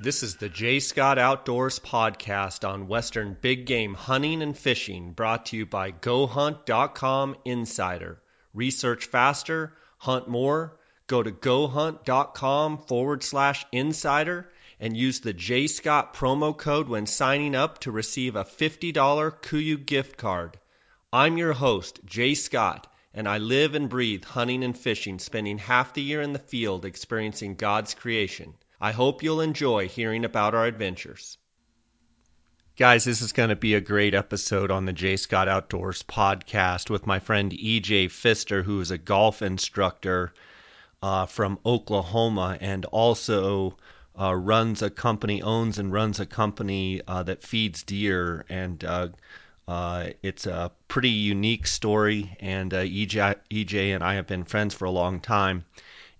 This is the J. Scott Outdoors podcast on Western big game hunting and fishing, brought to you by GoHunt.com Insider. Research faster, hunt more. Go to GoHunt.com forward slash insider and use the J. Scott promo code when signing up to receive a $50 KUIU gift card. I'm your host, Jay Scott, and I live and breathe hunting and fishing, spending half the year in the field experiencing God's creation. I hope you'll enjoy hearing about our adventures. Guys, this is going to be a great episode on the J. Scott Outdoors podcast with my friend EJ Pfister, who is a golf instructor uh, from Oklahoma and also uh, runs a company, owns and runs a company uh, that feeds deer. And uh, uh, it's a pretty unique story. And uh, EJ, EJ and I have been friends for a long time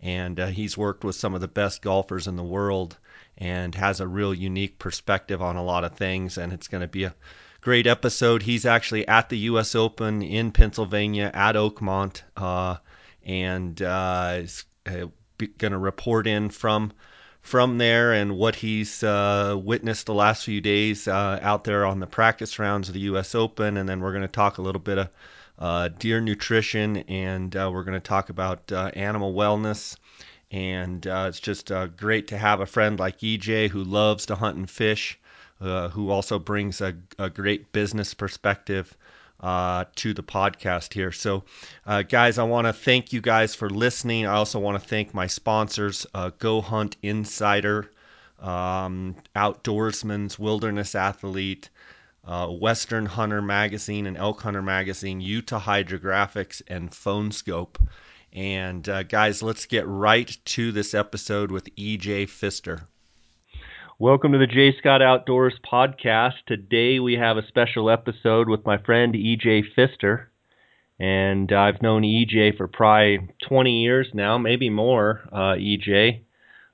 and uh, he's worked with some of the best golfers in the world and has a real unique perspective on a lot of things and it's going to be a great episode. He's actually at the us open in pennsylvania at oakmont uh, and uh, is uh, going to report in from from there and what he's uh, witnessed the last few days out there on the practice rounds of the us open. And then we're going to talk a little bit of uh, deer nutrition, and uh, we're going to talk about uh, animal wellness. And uh, it's just uh, great to have a friend like EJ who loves to hunt and fish, uh, who also brings a, a great business perspective to the podcast here. So, guys, I want to thank you guys for listening. I also want to thank my sponsors, Go Hunt Insider, um, Outdoorsman's Wilderness Athlete uh, Western Hunter Magazine and Elk Hunter Magazine, Utah Hydrographics, and Phone Skope. And uh, guys, let's get right to this episode with EJ Pfister. Welcome to the J. Scott Outdoors podcast. Today we have a special episode with my friend EJ Pfister. And I've known EJ for probably 20 years now, maybe more, uh, EJ.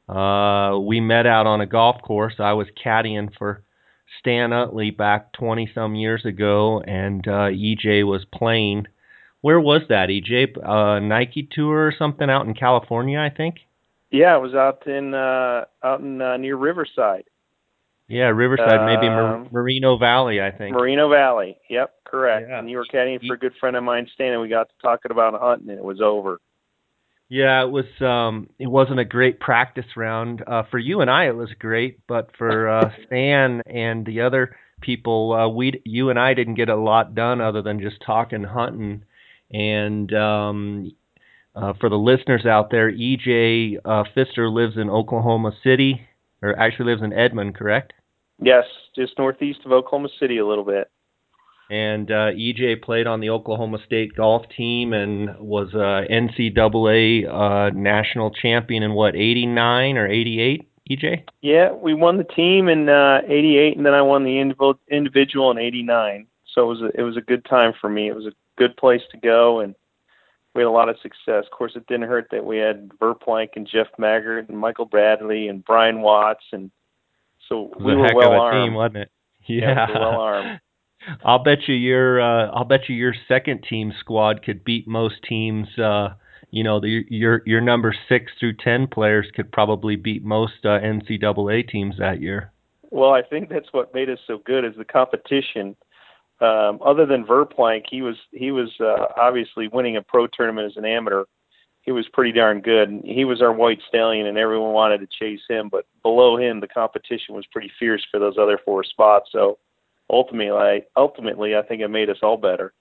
Uh, we met out on a golf course. I was caddying for Stan Utley back 20 some years ago, and uh, EJ was playing. Where was that, EJ? Uh, Nike tour or something out in California, I think. Yeah, it was out in uh, out in uh, near Riverside. Yeah, Riverside, maybe Mar- um, Moreno Valley, I think. Moreno Valley. Yep, correct. Yeah. And you were caddying for a good friend of mine, Stan, and we got to talking about hunting, and it was over. Yeah, it was. Um, it wasn't a great practice round uh, for you and I. It was great, but for uh, Stan and the other people, uh, we, you and I didn't get a lot done other than just talking hunting. And um, uh, for the listeners out there, EJ uh, Pfister lives in Oklahoma City, or actually lives in Edmond, correct? Yes, just northeast of Oklahoma City a little bit and uh, EJ played on the Oklahoma State golf team and was a NCAA uh, national champion in what 89 or 88. EJ? Yeah, we won the team in uh, 88, and then I won the individual in 89. So it was a, it was a good time for me. It was a good place to go, and we had a lot of success. Of course, it didn't hurt that we had Verplank and Jeff Maggert and Michael Bradley and Brian Watts, and so we were well armed. Team, wasn't it? Yeah, yeah we well armed. I'll bet you your uh, I'll bet you your second team squad could beat most teams. Uh, you know, the, your your number six through ten players could probably beat most uh, NCAA teams that year. Well, I think that's what made us so good is the competition. Um, other than Verplank, he was he was uh, obviously winning a pro tournament as an amateur. He was pretty darn good. He was our white stallion, and everyone wanted to chase him. But below him, the competition was pretty fierce for those other four spots. So ultimately, I, ultimately, I think it made us all better.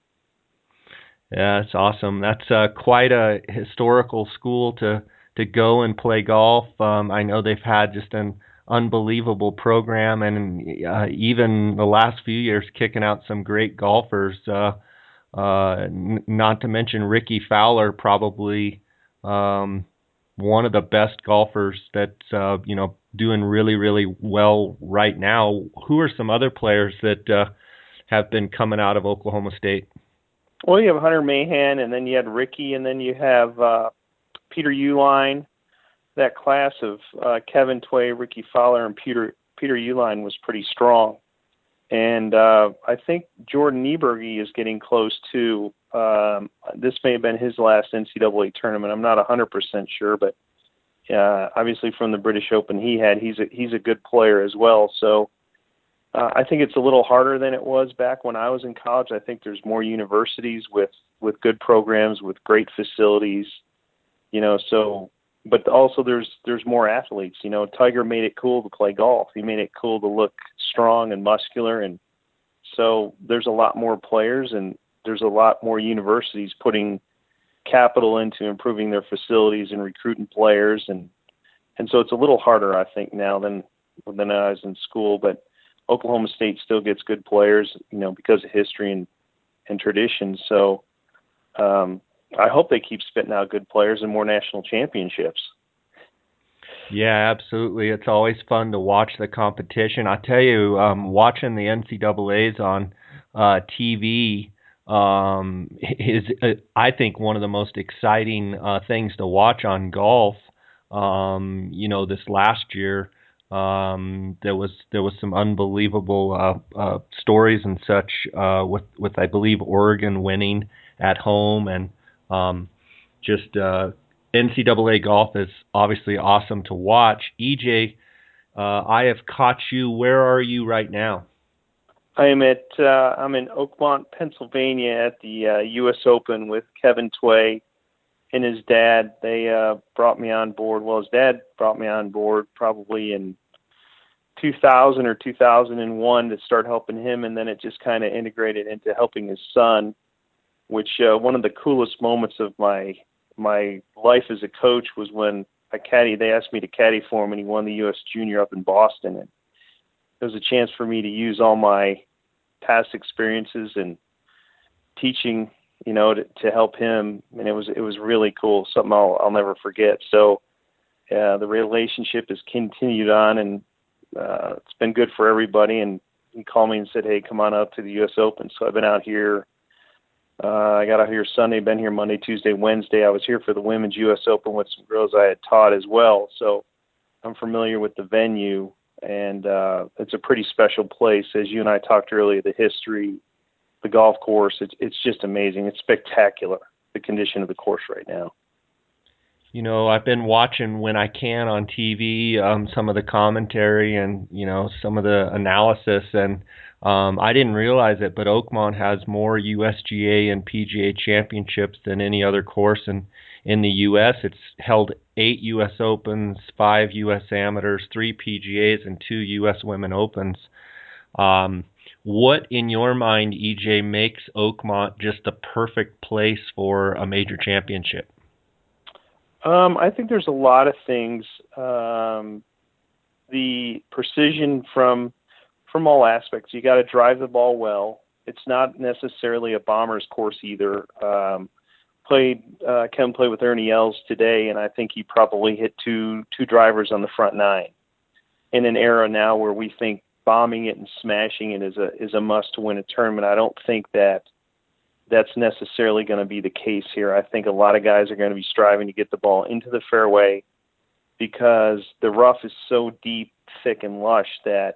Yeah, that's awesome. That's uh, quite a historical school to to go and play golf. Um, I know they've had just an unbelievable program, and uh, even the last few years, kicking out some great golfers. Uh, uh, n- not to mention Rickie Fowler, probably um, one of the best golfers that's uh, you know doing really really well right now. Who are some other players that uh, have been coming out of Oklahoma State? Well, you have Hunter Mahan, and then you had Rickie, and then you have uh, Peter Uihlein. That class of uh, Kevin Tway, Rickie Fowler, and Peter Peter Uihlein was pretty strong. And uh, I think Jordan Niebrugge is getting close to. Um, this may have been his last NCAA tournament. I'm not 100% sure, but uh, obviously from the British Open he had. He's a he's a good player as well. So uh, I think it's a little harder than it was back when I was in college. I think there's more universities with with good programs with great facilities. You know, so but also there's there's more athletes. You know, Tiger made it cool to play golf. He made it cool to look strong and muscular, and so there's a lot more players and there's a lot more universities putting capital into improving their facilities and recruiting players and and so it's a little harder I think now than than I was in school but Oklahoma State still gets good players you know because of history and and tradition so um I hope they keep spitting out good players and more national championships yeah, absolutely. It's always fun to watch the competition. I tell you, um, watching the NCAA's on uh, TV um, is uh, I think one of the most exciting uh, things to watch on golf. Um, you know, this last year um, there was there was some unbelievable uh, uh, stories and such uh, with with I believe Oregon winning at home and um, just uh, NCAA golf is obviously awesome to watch. EJ, uh, I have caught you. Where are you right now? I am at uh, I'm in Oakmont, Pennsylvania, at the uh, U.S. Open with Kevin Tway and his dad. They uh, brought me on board. Well, his dad brought me on board probably in 2000 or 2001 to start helping him, and then it just kind of integrated into helping his son. Which uh, one of the coolest moments of my my life as a coach was when I caddy. They asked me to caddy for him, and he won the U.S. Junior up in Boston. And it was a chance for me to use all my past experiences and teaching, you know, to, to help him. And it was it was really cool, something I'll I'll never forget. So uh, the relationship has continued on, and uh, it's been good for everybody. And he called me and said, "Hey, come on up to the U.S. Open." So I've been out here. Uh, I got out here Sunday, been here Monday, Tuesday, Wednesday. I was here for the women's U.S. Open with some girls I had taught as well. So I'm familiar with the venue and uh, it's a pretty special place. As you and I talked earlier, the history, the golf course, it's it's just amazing. It's spectacular. The condition of the course right now. You know, I've been watching when I can on TV um, some of the commentary and you know some of the analysis, and um, I didn't realize it, but Oakmont has more USGA and PGA championships than any other course in in the U.S. It's held eight U.S. Opens, five U.S. Amateurs, three PGAs, and two U.S. Women Opens. Um, what, in your mind, EJ, makes Oakmont just the perfect place for a major championship? Um, I think there's a lot of things. Um, the precision from from all aspects. You got to drive the ball well. It's not necessarily a bomber's course either. Um, played uh, Kevin played with Ernie Els today, and I think he probably hit two two drivers on the front nine. In an era now where we think bombing it and smashing it is a is a must to win a tournament, I don't think that that's necessarily going to be the case here. I think a lot of guys are going to be striving to get the ball into the fairway because the rough is so deep, thick, and lush that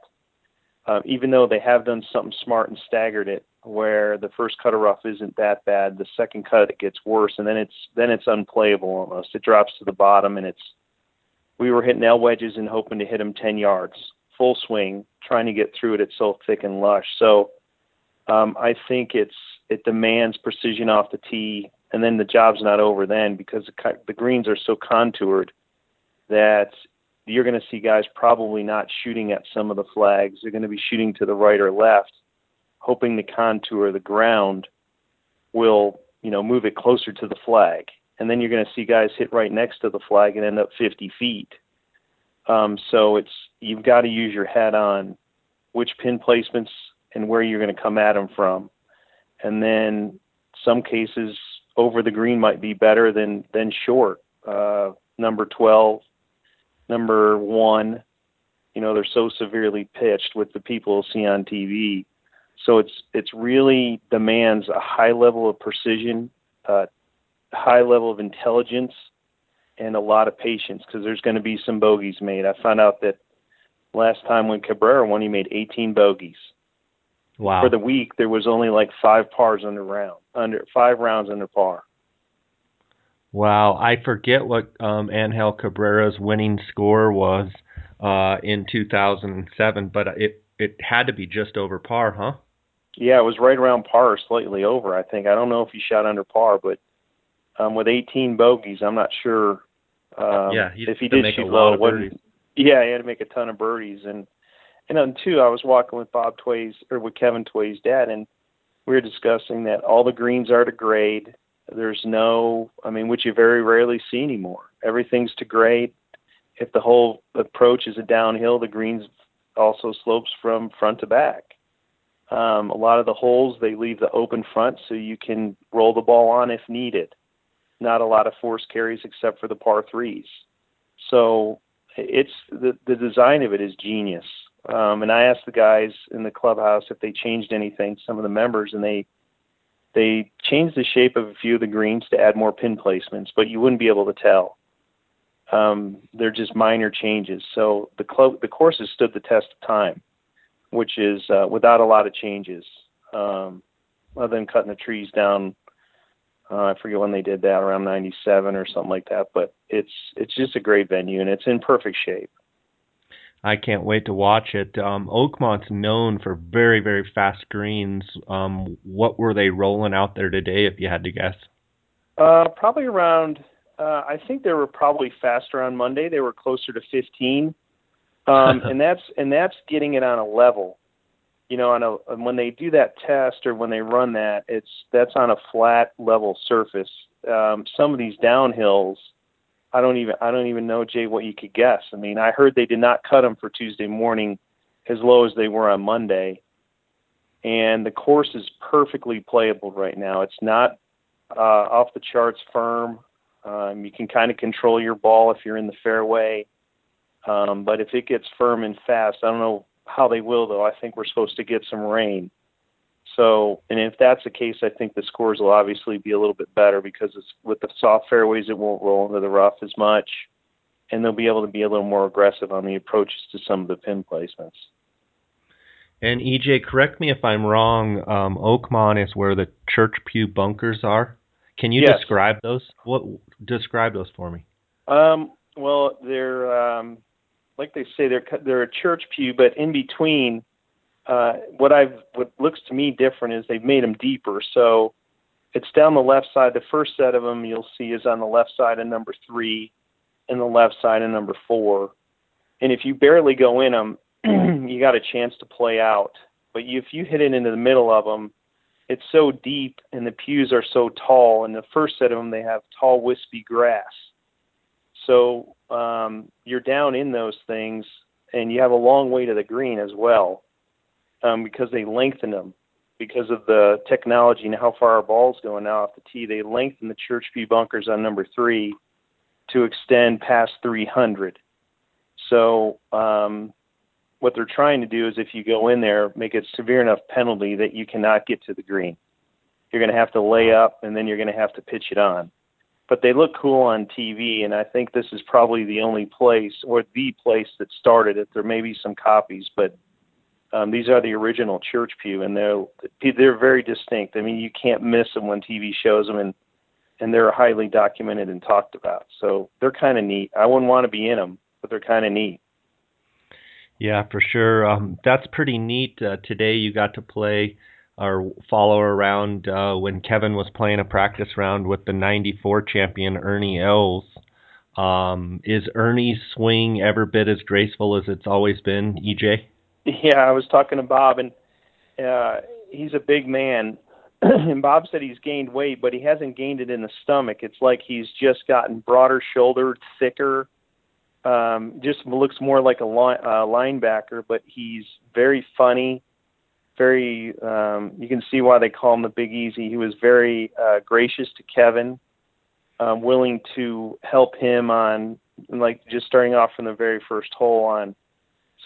uh, even though they have done something smart and staggered it, where the first cut of rough isn't that bad, the second cut it gets worse, and then it's then it's unplayable almost. It drops to the bottom, and it's we were hitting L wedges and hoping to hit them 10 yards, full swing, trying to get through it. It's so thick and lush. So um, I think it's it demands precision off the tee, and then the job's not over then because the, the greens are so contoured that you're going to see guys probably not shooting at some of the flags. They're going to be shooting to the right or left hoping the contour of the ground will, you know, move it closer to the flag. And then you're going to see guys hit right next to the flag and end up 50 feet. Um, so it's you've got to use your head on which pin placements and where you're going to come at them from. And then some cases over the green might be better than than short. Uh, number 12, number one, you know, they're so severely pitched with the people see on TV so it's it's really demands a high level of precision, uh, high level of intelligence, and a lot of patience because there's going to be some bogeys made. I found out that last time when Cabrera won, he made 18 bogeys. Wow. For the week, there was only like five pars under round, under five rounds under par. Wow, I forget what um, Angel Cabrera's winning score was uh, in 2007, but it it had to be just over par, huh? Yeah, it was right around par, slightly over. I think. I don't know if he shot under par, but um, with 18 bogeys, I'm not sure. Um, yeah, if he did shoot low, yeah, he had to make a ton of birdies, and and then too, I was walking with Bob Tway's or with Kevin Tway's dad, and we were discussing that all the greens are to grade. There's no, I mean, which you very rarely see anymore. Everything's to grade. If the whole approach is a downhill, the greens also slopes from front to back. Um, a lot of the holes they leave the open front so you can roll the ball on if needed. Not a lot of force carries except for the par threes. So it's the the design of it is genius. Um, and I asked the guys in the clubhouse if they changed anything, some of the members, and they they changed the shape of a few of the greens to add more pin placements, but you wouldn't be able to tell. Um, they're just minor changes. So the club the course has stood the test of time, which is uh, without a lot of changes, um, other than cutting the trees down. Uh, I forget when they did that, around '97 or something like that. But it's it's just a great venue and it's in perfect shape. I can't wait to watch it. Um, Oakmont's known for very, very fast greens. Um, what were they rolling out there today, if you had to guess? Uh, probably around. Uh, I think they were probably faster on Monday. They were closer to 15, um, and that's and that's getting it on a level. You know, on a when they do that test or when they run that, it's that's on a flat level surface. Um, some of these downhills I don't even I don't even know Jay what you could guess. I mean, I heard they did not cut them for Tuesday morning as low as they were on Monday, and the course is perfectly playable right now. It's not uh, off the charts firm. Um, you can kind of control your ball if you're in the fairway, um, but if it gets firm and fast, I don't know how they will though. I think we're supposed to get some rain. So, and if that's the case, I think the scores will obviously be a little bit better because it's with the soft fairways, it won't roll into the rough as much, and they'll be able to be a little more aggressive on the approaches to some of the pin placements. And EJ, correct me if I'm wrong. Um, Oakmont is where the church pew bunkers are. Can you yes. describe those? What describe those for me? Um, well, they're um, like they say they're they're a church pew, but in between uh, what I've what looks to me different is they've made them deeper. So it's down the left side. The first set of them you'll see is on the left side of number three, and the left side of number four. And if you barely go in them, you got a chance to play out. But if you hit it into the middle of them, it's so deep and the pews are so tall. And the first set of them, they have tall, wispy grass. So um, you're down in those things, and you have a long way to the green as well um, because they lengthen them because of the technology and how far our ball's going now off the tee. They lengthen the church pew bunkers on number three to extend past 300. So um, what they're trying to do is if you go in there, make it severe enough penalty that you cannot get to the green. You're going to have to lay up and then you're going to have to pitch it on. But they look cool on TV, and I think this is probably the only place or the place that started it. There may be some copies, but um, these are the original church pew, and they're they're very distinct. I mean, you can't miss them when TV shows them, and and they're highly documented and talked about. So they're kind of neat. I wouldn't want to be in them, but they're kind of neat. Yeah, for sure. Um, that's pretty neat. Uh, today you got to play or follow around uh, when Kevin was playing a practice round with the '94 champion Ernie Els. Um, is Ernie's swing ever bit as graceful as it's always been, EJ? Yeah, I was talking to Bob, and uh, he's a big man. and Bob said he's gained weight, but he hasn't gained it in the stomach. It's like he's just gotten broader shouldered, thicker. Um, just looks more like a line, uh, linebacker, but he's very funny. Very, um, you can see why they call him the Big Easy. He was very uh, gracious to Kevin, um, willing to help him on, like just starting off from the very first hole on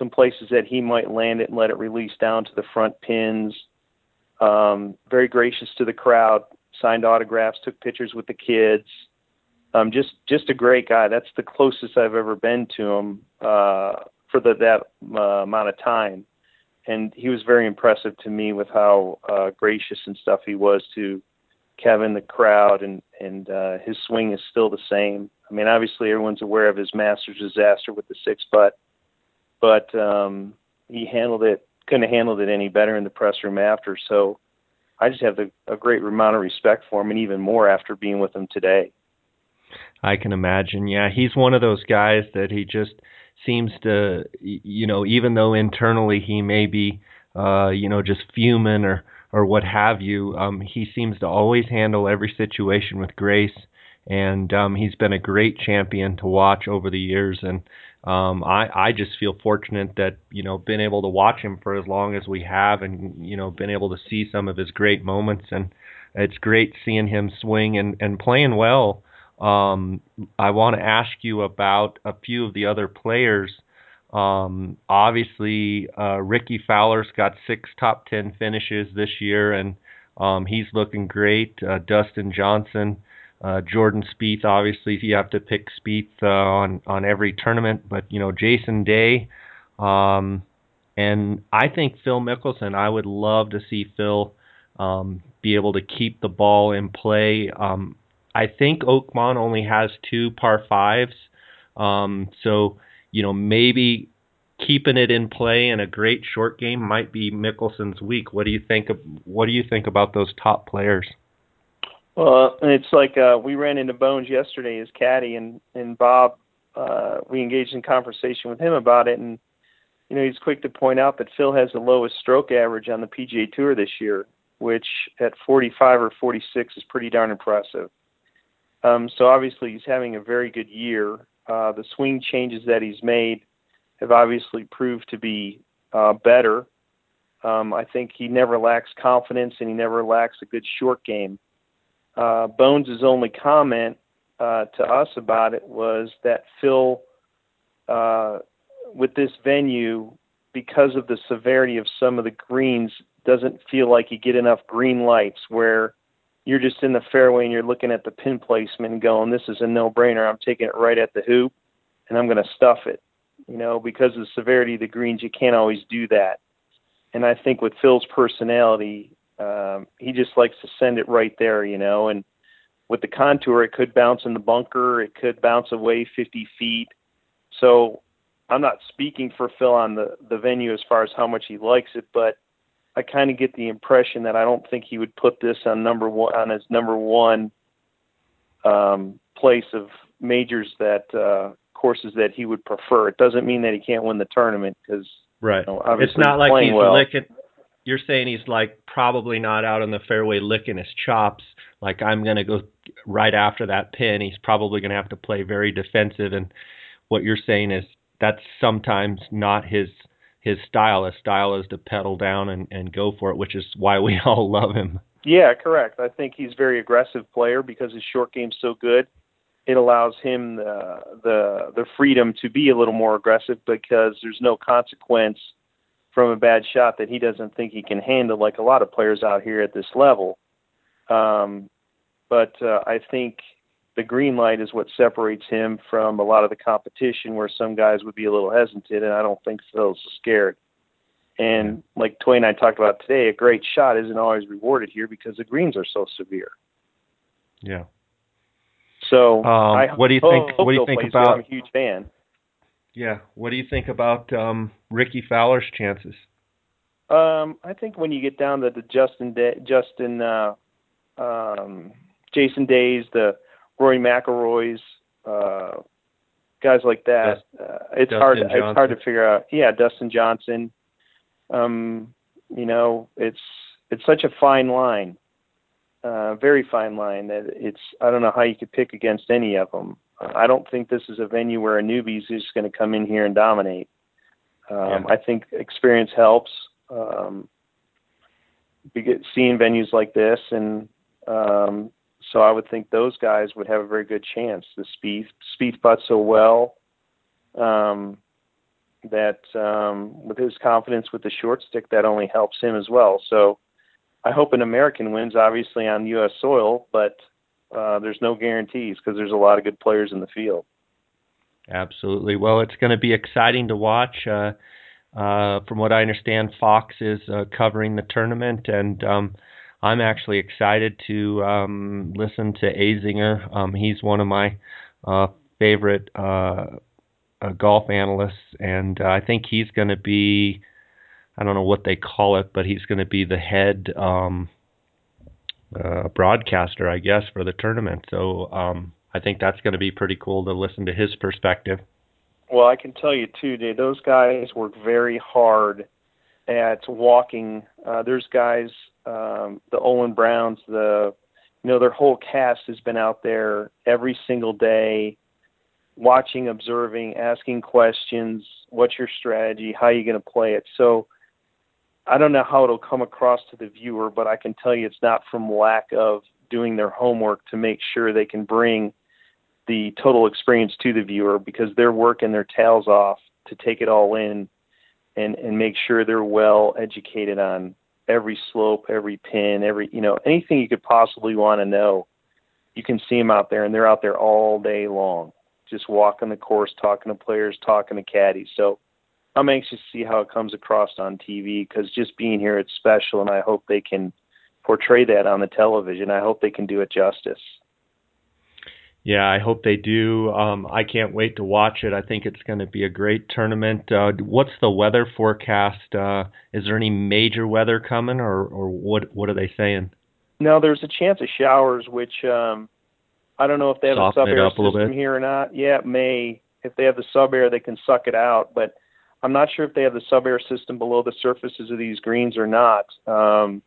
some places that he might land it and let it release down to the front pins. Um, very gracious to the crowd, signed autographs, took pictures with the kids. Um, just just a great guy. That's the closest I've ever been to him uh, for the, that uh, amount of time, and he was very impressive to me with how uh, gracious and stuff he was to Kevin, the crowd, and and uh, his swing is still the same. I mean, obviously everyone's aware of his Masters disaster with the six putt, but um, he handled it. Couldn't have handled it any better in the press room after. So I just have the, a great amount of respect for him, and even more after being with him today. I can imagine. Yeah, he's one of those guys that he just seems to, you know, even though internally he may be, uh, you know, just fuming or or what have you, um, he seems to always handle every situation with grace, and um, he's been a great champion to watch over the years. And um, I I just feel fortunate that you know been able to watch him for as long as we have, and you know been able to see some of his great moments, and it's great seeing him swing and and playing well. Um, I want to ask you about a few of the other players. Um, obviously, uh, Rickie Fowler's got six top ten finishes this year, and um, he's looking great. Uh, Dustin Johnson, uh, Jordan Spieth. Obviously, you have to pick Spieth uh, on on every tournament, but you know Jason Day, um, and I think Phil Mickelson. I would love to see Phil um, be able to keep the ball in play. Um, I think Oakmont only has two par fives, um, so you know maybe keeping it in play in a great short game might be Mickelson's week. What do you think? Of, what do you think about those top players? Well, it's like uh, we ran into Bones yesterday as caddy, and and Bob, uh, we engaged in conversation with him about it, and you know he's quick to point out that Phil has the lowest stroke average on the PGA Tour this year, which at 45 or 46 is pretty darn impressive. Um, so obviously he's having a very good year. Uh, the swing changes that he's made have obviously proved to be uh, better. Um, I think he never lacks confidence and he never lacks a good short game. Uh, Bones' only comment uh, to us about it was that Phil, uh, with this venue, because of the severity of some of the greens, doesn't feel like you get enough green lights where you're just in the fairway and you're looking at the pin placement and going, this is a no-brainer. I'm taking it right at the hoop and I'm going to stuff it. You know, because of the severity of the greens, you can't always do that. And I think with Phil's personality, um, he just likes to send it right there, you know. And with the contour, it could bounce in the bunker, it could bounce away 50 feet. So I'm not speaking for Phil on the the venue as far as how much he likes it, but I kind of get the impression that I don't think he would put this on number one on his number one um, place of majors that uh, courses that he would prefer. It doesn't mean that he can't win the tournament because right. You know, it's not like he's well. licking. You're saying he's like probably not out on the fairway licking his chops. Like I'm going to go right after that pin. He's probably going to have to play very defensive. And what you're saying is that's sometimes not his his style. His style is to pedal down and, and go for it, which is why we all love him. Yeah, correct. I think he's a very aggressive player because his short game's so good. It allows him the the the freedom to be a little more aggressive because there's no consequence from a bad shot that he doesn't think he can handle, like a lot of players out here at this level. Um, but uh, I think the green light is what separates him from a lot of the competition where some guys would be a little hesitant, and I don't think Phil's scared. And like Tway and I talked about today, a great shot isn't always rewarded here because the greens are so severe. Yeah. So, um, I what do you think? What do you think about? I'm a huge fan. Yeah. What do you think about um, Rickie Fowler's chances? Um, I think when you get down to the Justin, Day, Justin, uh, um, Jason Days, the Rory McIlroys, uh, guys like that. Uh, it's Dustin hard. Johnson. It's hard to figure out. Yeah, Dustin Johnson. Um, you know, it's it's such a fine line, uh, very fine line that it's. I don't know how you could pick against any of them. I don't think this is a venue where a newbie is just going to come in here and dominate. Um, Yeah. I think experience helps. Um, get seeing venues like this, and um, so I would think those guys would have a very good chance. The Spieth Spieth putts so well um, that um, with his confidence with the short stick, that only helps him as well. So I hope an American wins, obviously on U.S. soil, but uh, there's no guarantees because there's a lot of good players in the field. Absolutely. Well, it's going to be exciting to watch. Uh, uh, from what I understand, Fox is uh, covering the tournament, and um, I'm actually excited to um, listen to Azinger. Um, he's one of my uh, favorite uh, uh, golf analysts, and uh, I think he's going to be. I don't know what they call it, but he's going to be the head um, uh, broadcaster, I guess, for the tournament. So um, I think that's going to be pretty cool to listen to his perspective. Well, I can tell you too, Dave. Those guys work very hard at walking. Uh, there's guys, um, the Olin Browns, the you know their whole cast has been out there every single day, watching, observing, asking questions. What's your strategy? How are you going to play it? So I don't know how it'll come across to the viewer, but I can tell you it's not from lack of doing their homework to make sure they can bring the total experience to the viewer because they're working their tails off to take it all in and and make sure they're well educated on every slope, every pin, every you know anything you could possibly want to know. You can see them out there, and they're out there all day long, just walking the course, talking to players, talking to caddies. So I'm anxious to see how it comes across on TV because just being here, it's special, and I hope they can portray that on the television. I hope they can do it justice. Yeah, I hope they do. Um, I can't wait to watch it. I think it's going to be a great tournament. Uh, what's the weather forecast? Uh, is there any major weather coming, or or what what are they saying? No, there's a chance of showers, which um, I don't know if they have Soften a sub air system here or not. Yeah, it may. If they have the sub air, they can suck it out, but I'm not sure if they have the sub air system below the surfaces of these greens or not. Um,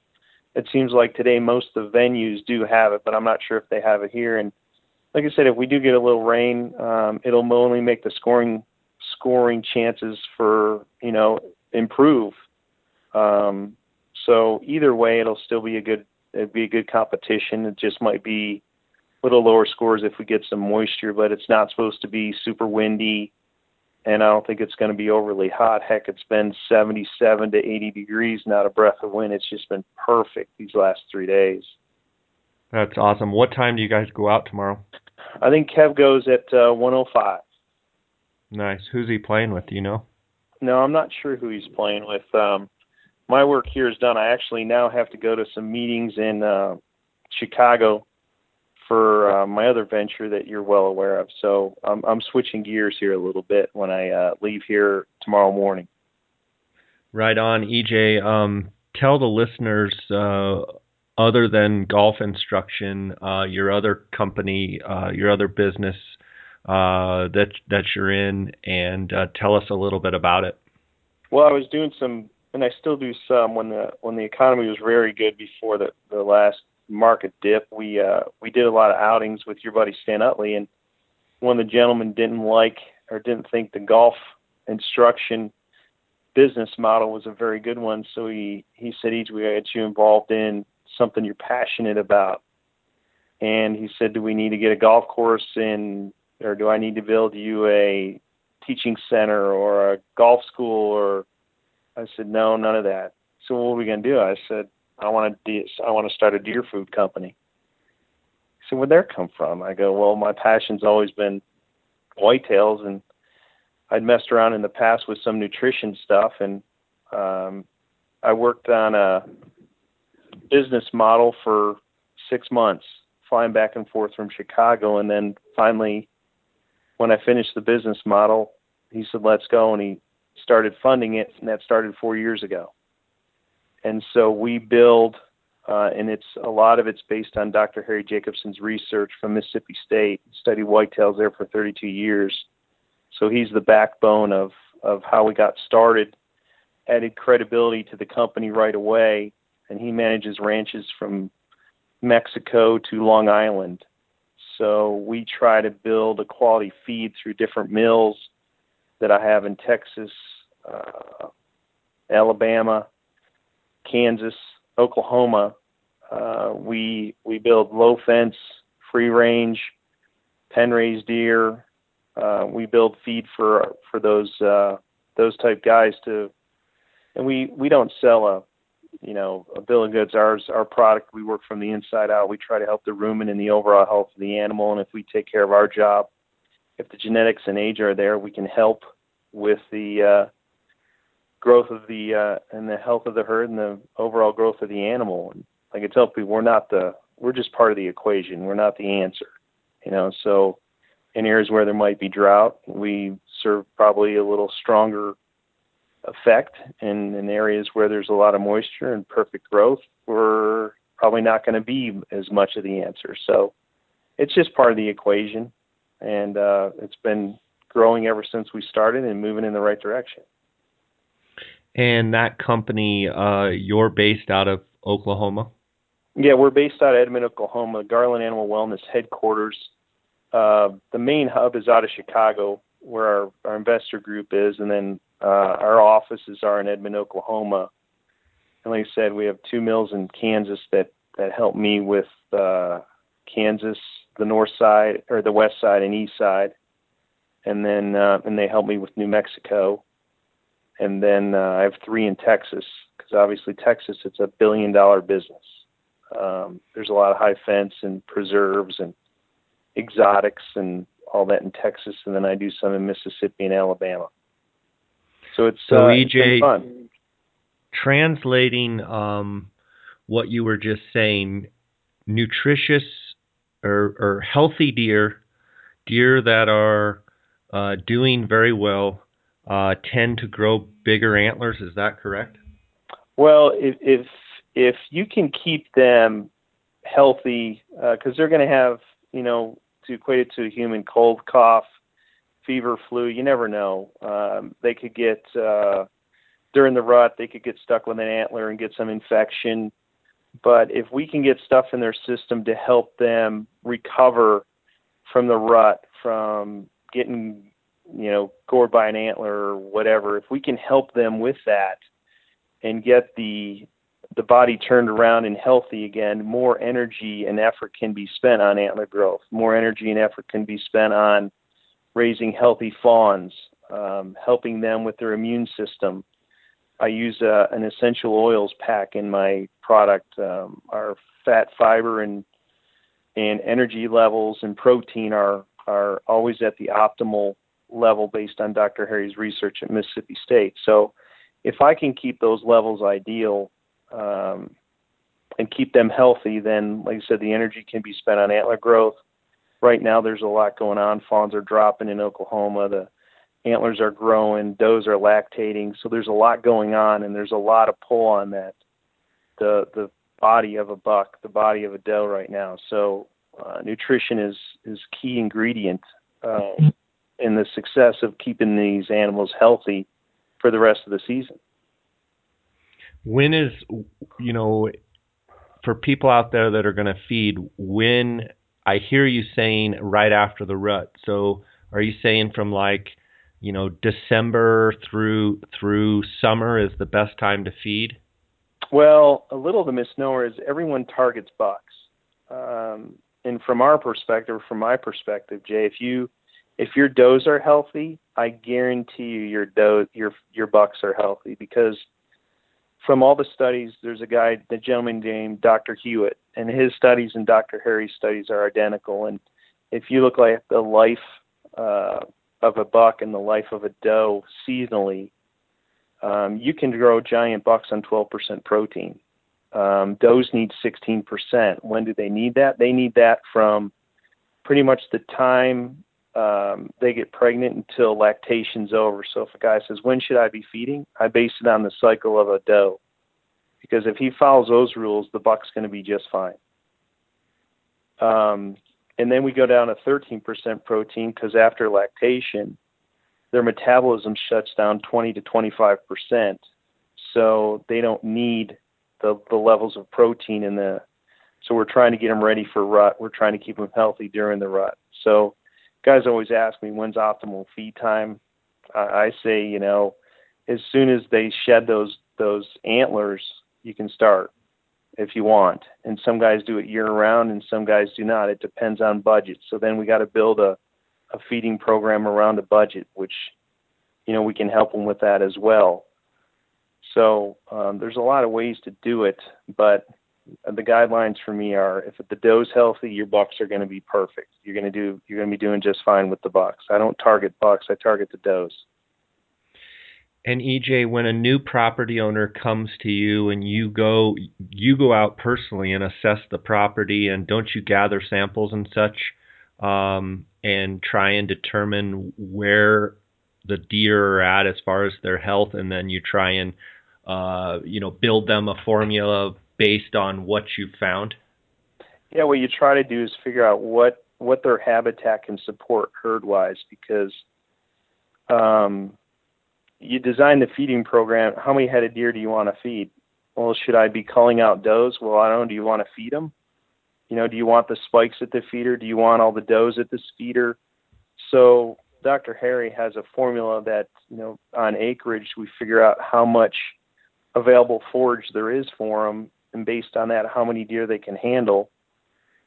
it seems like today most of the venues do have it, but I'm not sure if they have it here. And like I said, if we do get a little rain, um, it'll only make the scoring scoring chances for you know improve. Um, so either way, it'll still be a good it'd be a good competition. It just might be a little lower scores if we get some moisture, but it's not supposed to be super windy, and I don't think it's going to be overly hot. Heck, it's been 77 to 80 degrees, not a breath of wind. It's just been perfect these last three days. That's awesome. What time do you guys go out tomorrow? I think Kev goes at uh, 105. Nice. Who's he playing with? Do you know? No, I'm not sure who he's playing with. Um, my work here is done. I actually now have to go to some meetings in uh, Chicago for uh, my other venture that you're well aware of. So I'm, I'm switching gears here a little bit when I uh, leave here tomorrow morning. Right on, EJ. Um, tell the listeners uh, other than golf instruction, uh, your other company, uh, your other business uh, that that you're in, and uh, tell us a little bit about it. Well, I was doing some, and I still do some when the when the economy was very good before the the last market dip. We uh, we did a lot of outings with your buddy Stan Utley, and one of the gentlemen didn't like or didn't think the golf instruction business model was a very good one. So he he said, "EJ we got you involved in something you're passionate about. And he said, Do we need to get a golf course in, or do I need to build you a teaching center or a golf school? Or I said, No, none of that. So what are we to do? I said, I want to do I want to start a deer food company. He said, Where'd that come from? I go, Well, my passion's always been whitetails, and I'd messed around in the past with some nutrition stuff, and um, I worked on a business model for six months, flying back and forth from Chicago, and then finally, when I finished the business model, he said, "Let's go," and he started funding it, and that started four years ago. And so we build, uh, and it's a lot of it's based on Dr. Harry Jacobson's research from Mississippi State. Studied whitetails there for 32 years, so he's the backbone of of how we got started. Added credibility to the company right away, and he manages ranches from Mexico to Long Island. So we try to build a quality feed through different mills that I have in Texas, uh, Alabama, Kansas, Oklahoma. Uh, we we build low fence, free range, pen raised deer. Uh, we build feed for for those uh, those type guys to, and we we don't sell a you know, a bill of goods. Ours, our product, we work from the inside out. We try to help the rumen and the overall health of the animal. And if we take care of our job, if the genetics and age are there, we can help with the uh, growth of the uh, and the health of the herd and the overall growth of the animal. like I tell people, we're not the we're just part of the equation. We're not the answer. You know, so in areas where there might be drought, we serve probably a little stronger effect. And in areas where there's a lot of moisture and perfect growth, we're probably not going to be as much of the answer. So it's just part of the equation, and uh, it's been growing ever since we started and moving in the right direction. And that company, uh, you're based out of Oklahoma? Yeah, we're based out of Edmond, Oklahoma. Garland Animal Wellness headquarters. Uh, the main hub is out of Chicago, where our, our investor group is, and then uh, our offices are in Edmond, Oklahoma. And like I said, we have two mills in Kansas that that help me with uh, Kansas, the north side or the west side and east side, and then uh, and they help me with New Mexico, and then uh, I have three in Texas because obviously Texas it's a billion dollar business. Um, there's a lot of high fence and preserves and exotics and all that in Texas, and then I do some in Mississippi and Alabama. So it's so uh, EJ fun. translating um, what you were just saying, nutritious or, or healthy deer, deer that are uh, doing very well, uh, tend to grow bigger antlers. Is that correct? Well, if if, if you can keep them healthy, because uh, they're going to have, you know, to equate it to a human cold, cough, fever, flu. You never know. Um, they could get uh, during the rut. They could get stuck with an antler and get some infection. But if we can get stuff in their system to help them recover from the rut, from getting you know gored by an antler or whatever, if we can help them with that and get the the body turned around and healthy again, more energy and effort can be spent on antler growth. More energy and effort can be spent on raising healthy fawns, um, helping them with their immune system. I use uh, an essential oils pack in my product. Um, our fat, fiber, and and energy levels and protein are are always at the optimal level based on Dr. Harry's research at Mississippi State. So, if I can keep those levels ideal um, and keep them healthy, then, like I said, the energy can be spent on antler growth, right now there's a lot going on. Fawns are dropping in Oklahoma. The antlers are growing. Does are lactating. So there's a lot going on, and there's a lot of pull on that. The the body of a buck, the body of a doe right now. So uh, nutrition is is key ingredient uh, in the success of keeping these animals healthy for the rest of the season. When is you know for people out there that are going to feed when I hear you saying right after the rut. So are you saying from like, you know, December through through summer is the best time to feed? Well, a little of the misnomer is everyone targets bucks. Um, and from our perspective, from my perspective, Jay, if you if your does are healthy, I guarantee you your doe your your bucks are healthy because from all the studies, there's a guy, the gentleman named Dr. Hewitt, and his studies and Dr. Harry's studies are identical. And if you look at the life uh, of a buck and the life of a doe seasonally, um, you can grow giant bucks on 12% protein. Um, does need 16%. When do they need that? They need that from pretty much the time um, they get pregnant until lactation's over. So if a guy says, "When should I be feeding?" I base it on the cycle of a doe, because if he follows those rules, the buck's going to be just fine. Um, and then we go down to 13% protein because after lactation, their metabolism shuts down 20 to 25 percent, so they don't need the the levels of protein in the. So we're trying to get them ready for rut. We're trying to keep them healthy during the rut. So guys always ask me when's optimal feed time. Uh, I say, you know, as soon as they shed those those antlers, you can start if you want. And some guys do it year round, and some guys do not. It depends on budget. So then we got to build a a feeding program around a budget, which you know we can help them with that as well. So um, there's a lot of ways to do it, but the guidelines for me are if the doe's healthy, your bucks are going to be perfect. You're going to do you're going to be doing just fine with the bucks. I don't target bucks, I target the does. And EJ, when a new property owner comes to you and you go you go out personally and assess the property and don't you gather samples and such um, and try and determine where the deer are at as far as their health and then you try and uh, you know build them a formula based on what you found? Yeah, what you try to do is figure out what what their habitat can support herd wise because um, you design the feeding program. How many head of deer do you want to feed? Well, should I be calling out does? Well, I don't know. Do you want to feed them? You know, do you want the spikes at the feeder? Do you want all the does at this feeder? So Dr. Harry has a formula that, you know, on acreage, we figure out how much available forage there is for them, and based on that, how many deer they can handle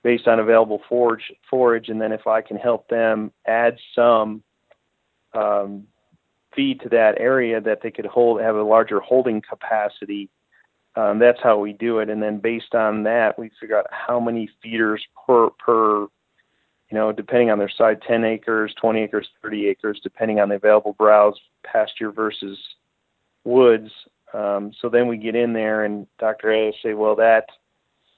based on available forage, forage, and then if I can help them add some um, feed to that area that they could hold, have a larger holding capacity. Um, that's how we do it, and then based on that, we figure out how many feeders per per, you know, depending on their size, 10 acres, 20 acres, 30 acres, depending on the available browse, pasture versus woods. Um, so then we get in there, and Dr. A say, well, that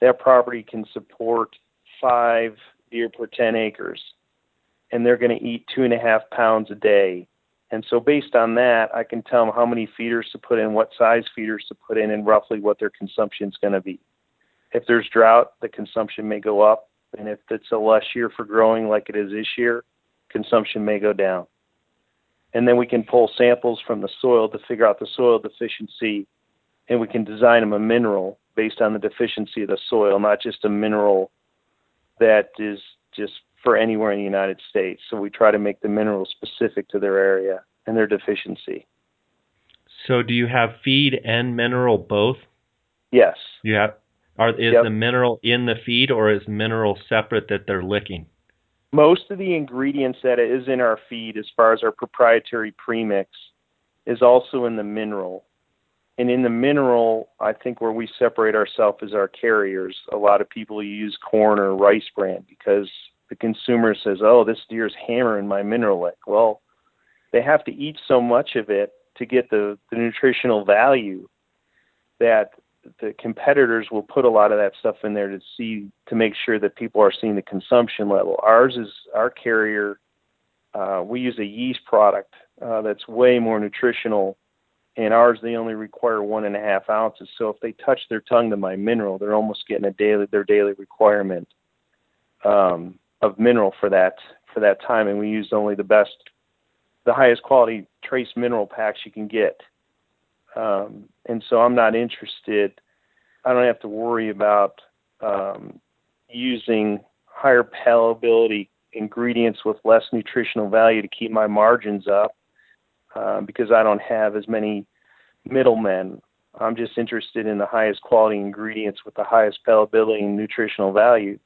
that property can support five deer per 10 acres, and they're going to eat two and a half pounds a day. And so, based on that, I can tell them how many feeders to put in, what size feeders to put in, and roughly what their consumption is going to be. If there's drought, the consumption may go up. And if it's a less year for growing like it is this year, consumption may go down. And then we can pull samples from the soil to figure out the soil deficiency, and we can design them a mineral based on the deficiency of the soil, not just a mineral that is just for anywhere in the United States. So we try to make the mineral specific to their area and their deficiency. So do you have feed and mineral both? Yes. You have are is Yep. the mineral in the feed or is mineral separate that they're licking? Most of the ingredients that is in our feed, as far as our proprietary premix, is also in the mineral. And in the mineral, I think where we separate ourselves is our carriers. A lot of people use corn or rice bran because the consumer says, "Oh, this deer's hammering my mineral lick." Well, they have to eat so much of it to get the, the nutritional value that the competitors will put a lot of that stuff in there to see to make sure that people are seeing the consumption level. Ours is our carrier. Uh, we use a yeast product uh, that's way more nutritional, and ours they only require one and a half ounces. So if they touch their tongue to my mineral, they're almost getting a daily their daily requirement um, of mineral for that for that time. And we used only the best, the highest quality trace mineral packs you can get. Um, and so I'm not interested. I don't have to worry about um, using higher palatability ingredients with less nutritional value to keep my margins up uh, because I don't have as many middlemen. I'm just interested in the highest quality ingredients with the highest palatability and nutritional value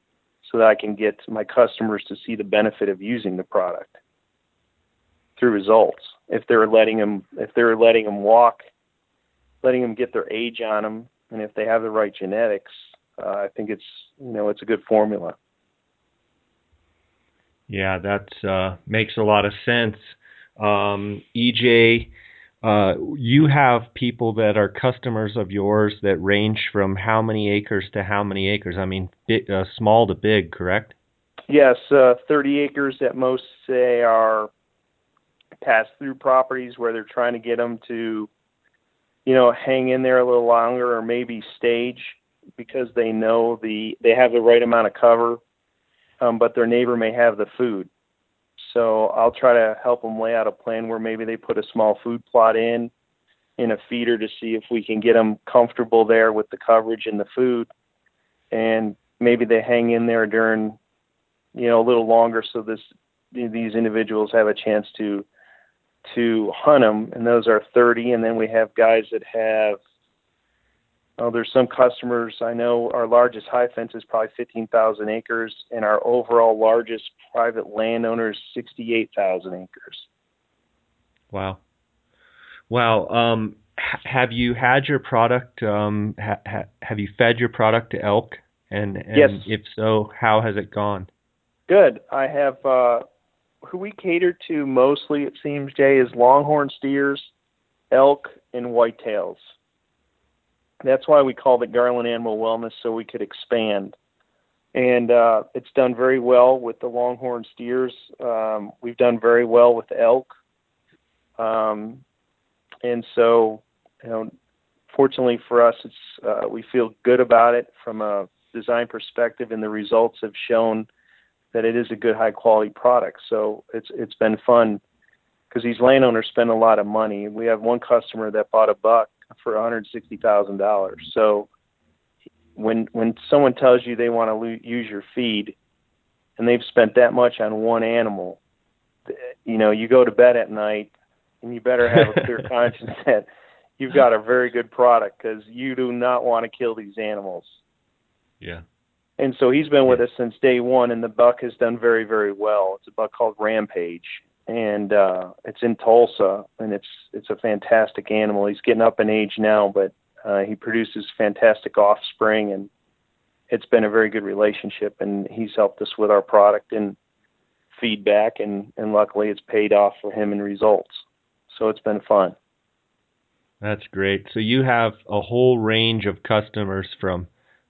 so that I can get my customers to see the benefit of using the product through results. If they're letting them, if they're letting them walk letting them get their age on them, and if they have the right genetics, uh, I think it's you know it's a good formula. Yeah, that uh, makes a lot of sense. Um, EJ, uh, you have people that are customers of yours that range from how many acres to how many acres? I mean, big, uh, small to big, correct? Yes, uh, 30 acres at most say are pass through properties where they're trying to get them to you know, hang in there a little longer or maybe stage because they know the they have the right amount of cover, um, but their neighbor may have the food. So I'll try to help them lay out a plan where maybe they put a small food plot in in a feeder to see if we can get them comfortable there with the coverage and the food, and maybe they hang in there during, you know, a little longer so this these individuals have a chance to to hunt them, and those are 30. And then we have guys that have, oh, there's some customers I know. Our largest high fence is probably 15,000 acres, and our overall largest private landowner is 68,000 acres. Wow. Wow. Um, ha- have you had your product? Um, ha- ha- have you fed your product to elk? And, and Yes. if so, how has it gone? Good. I have uh, who we cater to mostly, it seems, Jay, is longhorn steers elk, and whitetails. That's why we called it Garland Animal Wellness, so we could expand. And uh, it's done very well with the longhorn steers. Um, we've done very well with elk. Um, and so, you know, fortunately for us, it's uh, we feel good about it from a design perspective, and the results have shown that it is a good, high quality product. So it's it's been fun because these landowners spend a lot of money. We have one customer that bought a buck for $160,000. So when when someone tells you they want to lo- use your feed and they've spent that much on one animal, you know, you go to bed at night and you better have a clear conscience that you've got a very good product because you do not want to kill these animals. Yeah. And so he's been with us since day one, and the buck has done very, very well. It's a buck called Rampage, and uh, it's in Tulsa, and it's it's a fantastic animal. He's getting up in age now, but uh, he produces fantastic offspring, and it's been a very good relationship. And he's helped us with our product and feedback, and and luckily it's paid off for him in results. So it's been fun. That's great. So you have a whole range of customers from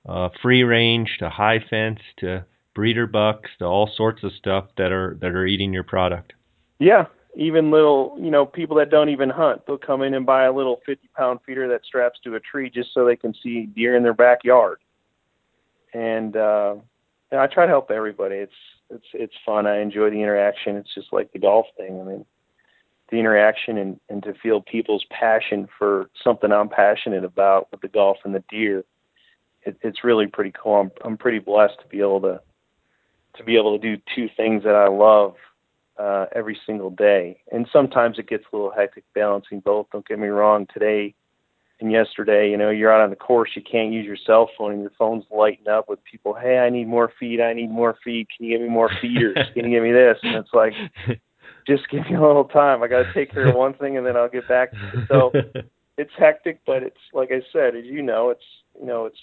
uh, free range to high fence to breeder bucks to all sorts of stuff that are that are eating your product. Yeah, even little, you know, people that don't even hunt, they'll come in and buy a little 50 pound feeder that straps to a tree just so they can see deer in their backyard. And, uh, and I try to help everybody. It's, it's, it's fun. I enjoy the interaction. It's just like the golf thing. I mean, the interaction and, and to feel people's passion for something I'm passionate about with the golf and the deer. It, it's really pretty cool. I'm, I'm pretty blessed to be able to, to be able to do two things that I love uh, every single day. And sometimes it gets a little hectic balancing both. Don't get me wrong. Today and yesterday, you know, you're out on the course, you can't use your cell phone, and your phone's lighting up with people. Hey, I need more feed. I need more feed. Can you give me more feeders? Can you give me this? And it's like, just give me a little time. I got to take care of one thing, and then I'll get back. So it's hectic, but it's like I said, as you know, it's you know, it's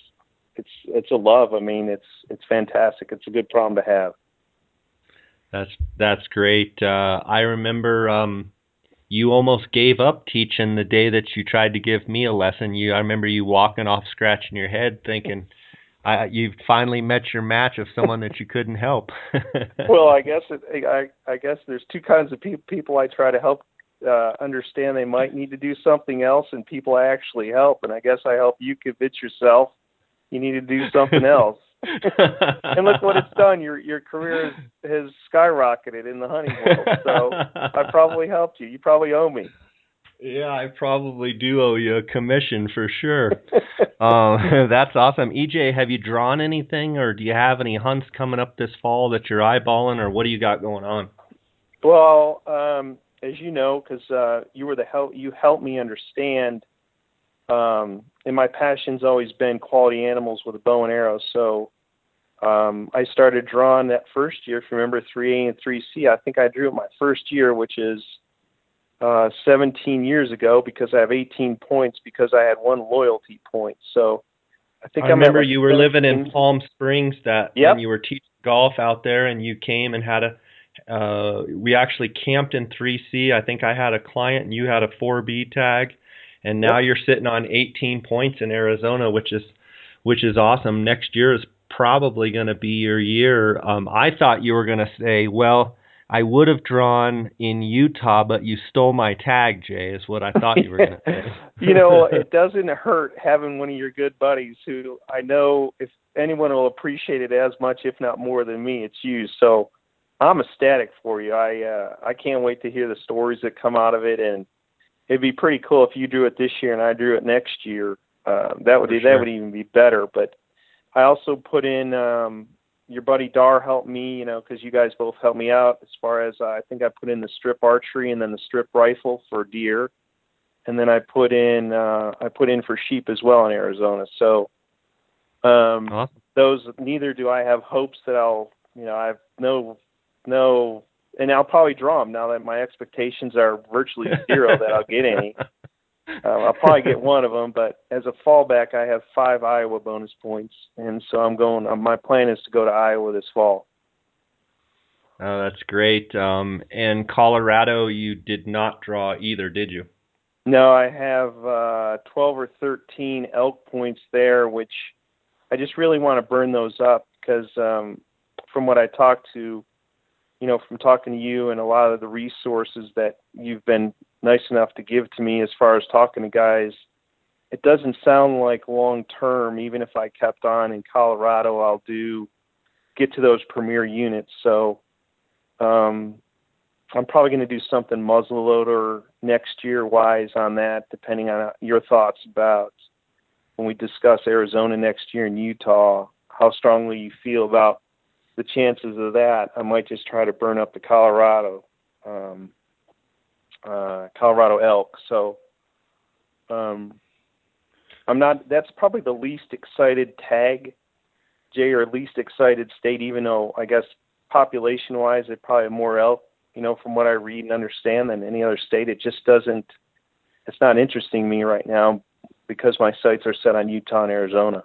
it's it's a love. I mean, it's it's fantastic. It's a good problem to have. That's that's great. Uh, I remember um, you almost gave up teaching the day that you tried to give me a lesson. You, I remember you walking off, scratching your head, thinking, I, "You've finally met your match of someone that you couldn't help." well, I guess it, I I guess there's two kinds of pe- people I try to help uh, understand they might need to do something else, and people I actually help. And I guess I help you convince yourself you need to do something else. and look what it's done. Your your career has, has skyrocketed in the hunting world. So I probably helped you. You probably owe me. Yeah, I probably do owe you a commission for sure. um, that's awesome. EJ, have you drawn anything, or do you have any hunts coming up this fall that you're eyeballing, or what do you got going on? Well, um, as you know, because uh, you were the help, you helped me understand um, and my passion's always been quality animals with a bow and arrow. So um, I started drawing that first year. If you remember 3A and 3C, I think I drew it my first year, which is uh, 17 years ago, because I have 18 points because I had one loyalty point. So I think I I'm remember you were 17. living in Palm Springs that Yep. when you were teaching golf out there, and you came and had a. Uh, we actually camped in 3C. I think I had a client, and you had a 4B tag and now Yep. you're sitting on 18 points in Arizona, which is which is awesome. Next year is probably going to be your year. Um, I thought you were going to say, well, I would have drawn in Utah, but you stole my tag, Jay. Is what I thought you were going to say. you know, it doesn't hurt having one of your good buddies who I know if anyone will appreciate it as much, if not more than me, it's you. So I'm ecstatic for you. I uh, I can't wait to hear the stories that come out of it, and it'd be pretty cool if you drew it this year and I drew it next year. Uh, that would For that would even be better. But I also put in um, your buddy Dar helped me, you know, because you guys both helped me out as far as uh, I think I put in the strip archery and then the strip rifle for deer, and then I put in uh, I put in for sheep as well in Arizona. So um, Awesome. those neither do I have hopes that I'll you know I have no no and I'll probably draw them now that my expectations are virtually zero that I'll get any. Uh, I'll probably get one of them, but as a fallback, I have five Iowa bonus points, and so I'm going. Uh, my plan is to go to Iowa this fall. Oh, that's great. Um, and Colorado, you did not draw either, did you? No, I have uh, 12 or 13 elk points there, which I just really want to burn those up because um, from what I talked to, you know, from talking to you and a lot of the resources that you've been nice enough to give to me as far as talking to guys, it doesn't sound like long term. Even if I kept on in Colorado, I'll do get to those premier units. So um, I'm probably going to do something muzzleloader next year wise on that, depending on your thoughts about when we discuss Arizona next year and Utah, how strongly you feel about the chances of that. I might just try to burn up the Colorado, um, uh, Colorado elk. So um, I'm not. That's probably the least excited tag, Jay, or least excited state. Even though I guess population wise, it probably more elk you know, from what I read and understand than any other state. It just doesn't, it's not interesting me right now because my sights are set on Utah and Arizona.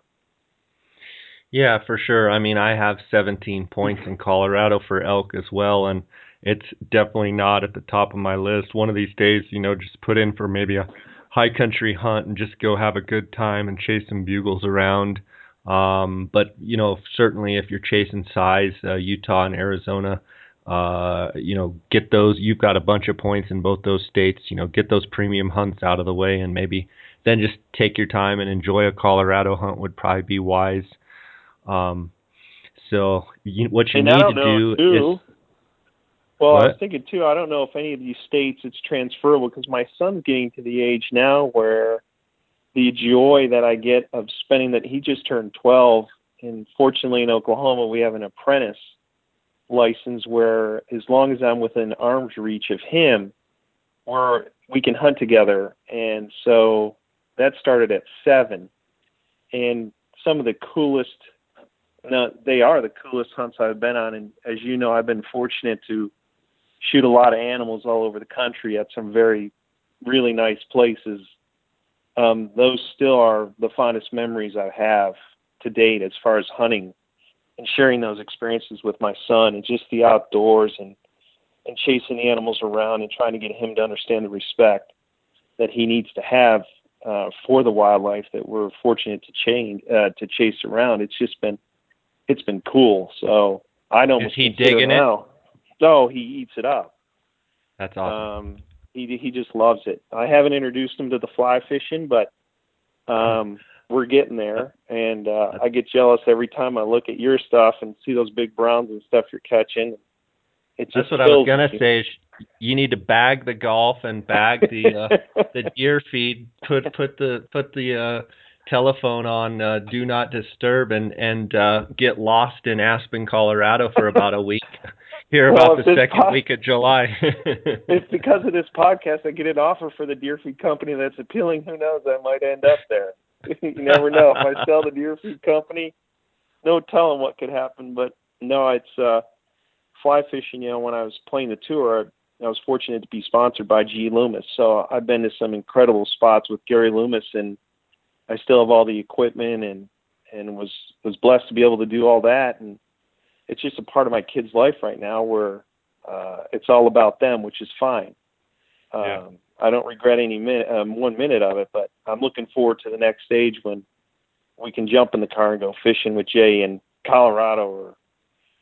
Yeah, for sure. I mean, I have 17 points in Colorado for elk as well, and it's definitely not at the top of my list. One of these days, you know, just put in for maybe a high country hunt and just go have a good time and chase some bugles around. Um, but you know, certainly if you're chasing size, uh, Utah and Arizona uh, you know, get those. You've got a bunch of points in both those states. You know, get those premium hunts out of the way, and maybe then just take your time and enjoy a Colorado hunt would probably be wise. Um, so you, what you and need to do too, is. Well, what? I was thinking too. I don't know if any of these states it's transferable because my son's getting to the age now where the joy that I get of spending that he just turned 12, and fortunately in Oklahoma we have an apprentice license where as long as I'm within arm's reach of him, we're we can hunt together. And so that started at seven. And some of the coolest now they are the coolest hunts I've been on and as you know I've been fortunate to shoot a lot of animals all over the country at some very really nice places. Um, those still are the fondest memories I have to date as far as hunting and sharing those experiences with my son and just the outdoors and and chasing the animals around and trying to get him to understand the respect that he needs to have uh, for the wildlife that we're fortunate to chain uh, to chase around. It's just been it's been cool. So I'd almost Is he digging now. No, he eats it up. That's awesome. Um, he he just loves it. I haven't introduced him to the fly fishing, but um, we're getting there, and uh, I get jealous every time I look at your stuff and see those big browns and stuff you're catching. It That's what I was gonna me. say. You need to bag the golf and bag the uh, the deer feed. Put put the put the uh, telephone on uh, do not disturb and and uh, get lost in Aspen, Colorado for about a week. Here well, about the second pod- week of July. if because of this podcast I get an offer for the deer feed company that's appealing, who knows? I might end up there. you never know. If I sell the deer feed company, no telling what could happen. But no, it's uh, fly fishing. You know, when I was playing the tour, I was fortunate to be sponsored by G Loomis. So I've been to some incredible spots with Gary Loomis, and I still have all the equipment and and was was blessed to be able to do all that. And it's just a part of my kid's life right now where uh, it's all about them, which is fine. Um, yeah. I don't regret any minute, um, one minute of it, but I'm looking forward to the next stage when we can jump in the car and go fishing with Jay in Colorado or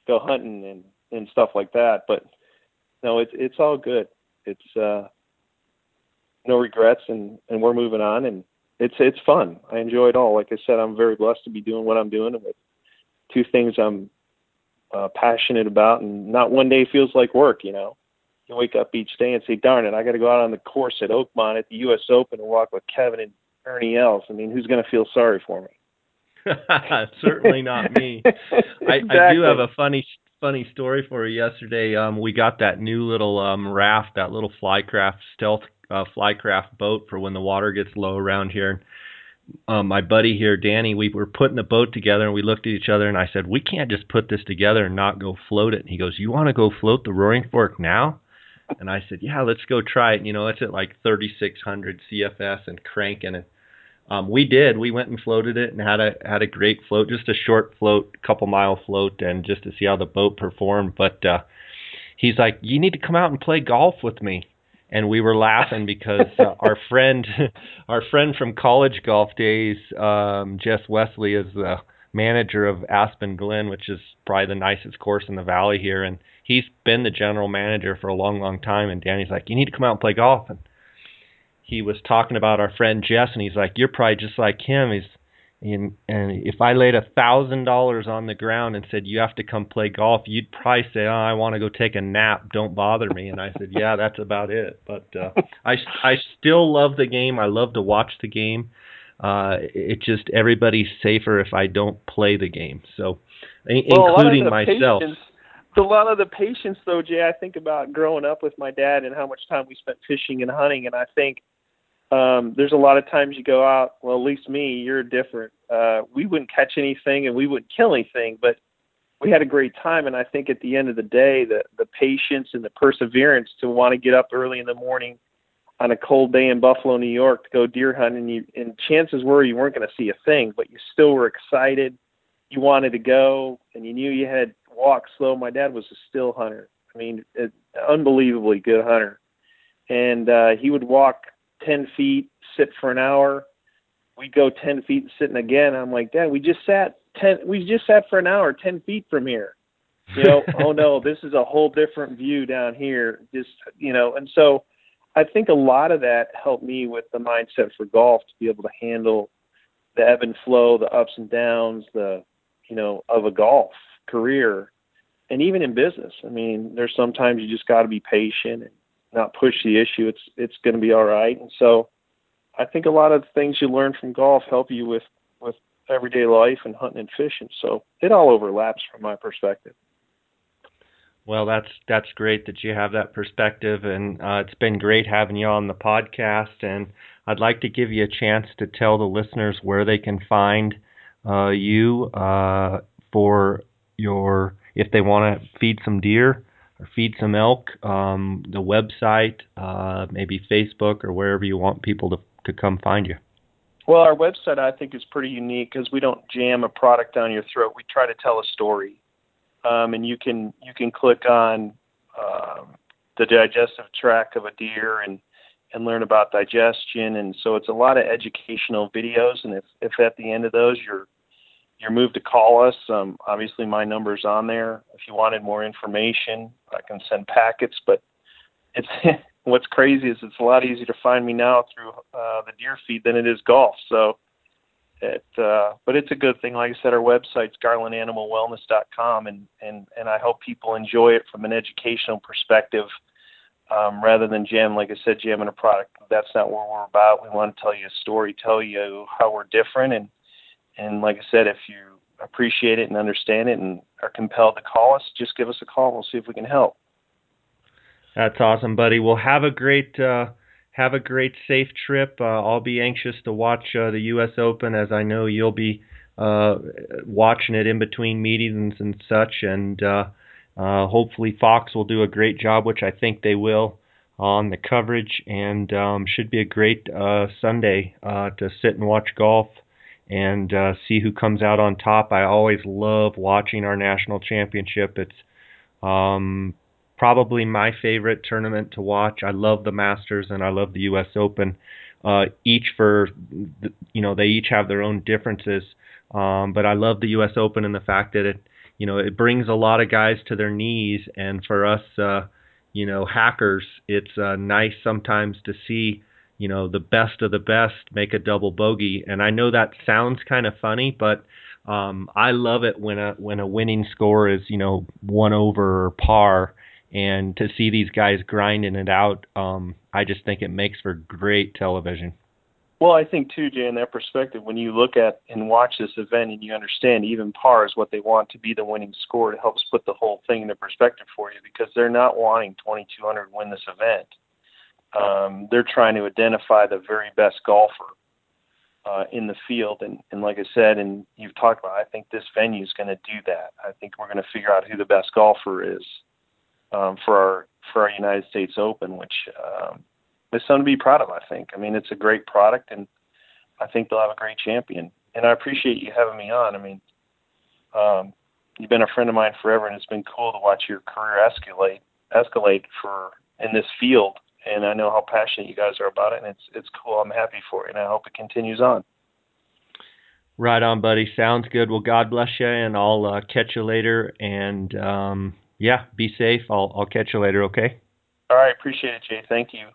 go hunting and and stuff like that. But no, it's it's all good. It's uh, no regrets, and and we're moving on, and it's it's fun. I enjoy it all. Like I said, I'm very blessed to be doing what I'm doing, and with two things I'm uh, passionate about, and not one day feels like work. You know you wake up each day and say, "Darn it, I got to go out on the course at Oakmont at the U.S. Open and walk with Kevin and Ernie Els." I mean, who's going to feel sorry for me? Certainly not me. exactly. I, I do have a funny funny story for you. Yesterday, um, we got that new little um, raft, that little flycraft stealth uh, flycraft boat for when the water gets low around here. Um, my buddy here, Danny, we were putting the boat together and we looked at each other and I said, "We can't just put this together and not go float it." And he goes, "You want to go float the Roaring Fork now?" and I said, yeah, let's go try it. You know, it's at like 3,600 CFS and cranking it. Um, we did. We went and floated it and had a had a great float, just a short float, couple mile float, and just to see how the boat performed. But uh, he's like, you need to come out and play golf with me. And we were laughing because uh, our friend, our friend from college golf days, um, Jess Wesley, is the manager of Aspen Glen, which is probably the nicest course in the valley here, and he's been the general manager for a long, long time. And Danny's like, "You need to come out and play golf." And he was talking about our friend Jess, and he's like, "You're probably just like him." He's and, and if I laid a thousand dollars on the ground and said you have to come play golf, you'd probably say, "Oh, I want to go take a nap. Don't bother me." And I said, "Yeah, that's about it." But uh, I I still love the game. I love to watch the game. Uh, it just everybody's safer if I don't play the game. So, well, including myself. Patience, a lot of the patience, though, Jay. I think about growing up with my dad and how much time we spent fishing and hunting, and I think um, there's a lot of times you go out. Well, at least me, you're different. Uh, we wouldn't catch anything and we wouldn't kill anything, but we had a great time. And I think at the end of the day, the the patience and the perseverance to want to get up early in the morning on a cold day in Buffalo, New York, to go deer hunting. You, and chances were you weren't going to see a thing, but you still were excited. You wanted to go, and you knew you had walk slow. My dad was a still hunter. I mean, an unbelievably good hunter, and uh, he would walk 10 feet, sit for an hour. We'd go 10 feet and sit again. I'm like, Dad, we just sat 10, we just sat for an hour 10 feet from here. You know, oh no, this is a whole different view down here. Just, you know, and so I think a lot of that helped me with the mindset for golf to be able to handle the ebb and flow, the ups and downs, the, you know, of a golf career and even in business. I mean, there's sometimes you just got to be patient and not push the issue, it's it's going to be all right. And so, I think a lot of the things you learn from golf help you with with everyday life and hunting and fishing. So it all overlaps from my perspective. Well, that's that's great that you have that perspective, and uh, it's been great having you on the podcast. And I'd like to give you a chance to tell the listeners where they can find uh, you uh, for your if they want to feed some deer or feed some elk, um, the website, uh, maybe Facebook or wherever you want people to, to come find you? Well, our website I think is pretty unique because we don't jam a product down your throat. We try to tell a story, um, and you can you can click on um, the digestive tract of a deer and and learn about digestion. And so it's a lot of educational videos. And if if at the end of those you're you're moved to call us. Um, obviously, my number's on there. If you wanted more information, I can send packets. But it's what's crazy is it's a lot easier to find me now through uh, the deer feed than it is golf. So it, uh, but it's a good thing. Like I said, our website's garlandanimalwellness.com, and and and I hope people enjoy it from an educational perspective. Um, rather than jam, like I said, jamming a product. That's not what we're about. We want to tell you a story, tell you how we're different, and and like I said, if you appreciate it and understand it and are compelled to call us, just give us a call. We'll see if we can help. That's awesome, buddy. Well, have a great uh, have a great safe trip. Uh, I'll be anxious to watch uh, the U.S. Open as I know you'll be uh, watching it in between meetings and such. And uh, uh, hopefully Fox will do a great job, which I think they will on the coverage. And um, should be a great Sunday to sit and watch golf and uh, see who comes out on top. I always love watching our national championship. It's um, probably my favorite tournament to watch. I love the Masters and I love the U.S. Open. Uh, each for you know they each have their own differences, um, but I love the U.S. Open and the fact that it you know it brings a lot of guys to their knees, and for us uh, you know hackers, it's uh, nice sometimes to see you know the best of the best make a double bogey. And i know that sounds kind of funny but um i love it when a when a winning score is you know one over or par. And to see these guys grinding it out um i just think it makes for great television. Well i think too jay in that perspective when you look at and watch this event and you understand even par is what they want to be the winning score it helps put the whole thing into perspective for you because they're not wanting 2200 to win this event um, they're trying to identify the very best golfer uh, in the field. And, and like I said, and you've talked about, I think this venue is going to do that. I think we're going to figure out who the best golfer is um, for our for our United States Open, which um, is something to be proud of. I think. I mean, it's a great product, and I think they'll have a great champion. And I appreciate you having me on. I mean, um, you've been a friend of mine forever, and it's been cool to watch your career escalate escalate for in this field and I know how passionate you guys are about it, and it's it's cool. I'm happy for it, and I hope it continues on. Right on, buddy. Sounds good. Well, God bless you, and I'll uh, catch you later. And um, yeah, be safe. I'll I'll catch you later. Okay. All right. Appreciate it, Jay. Thank you.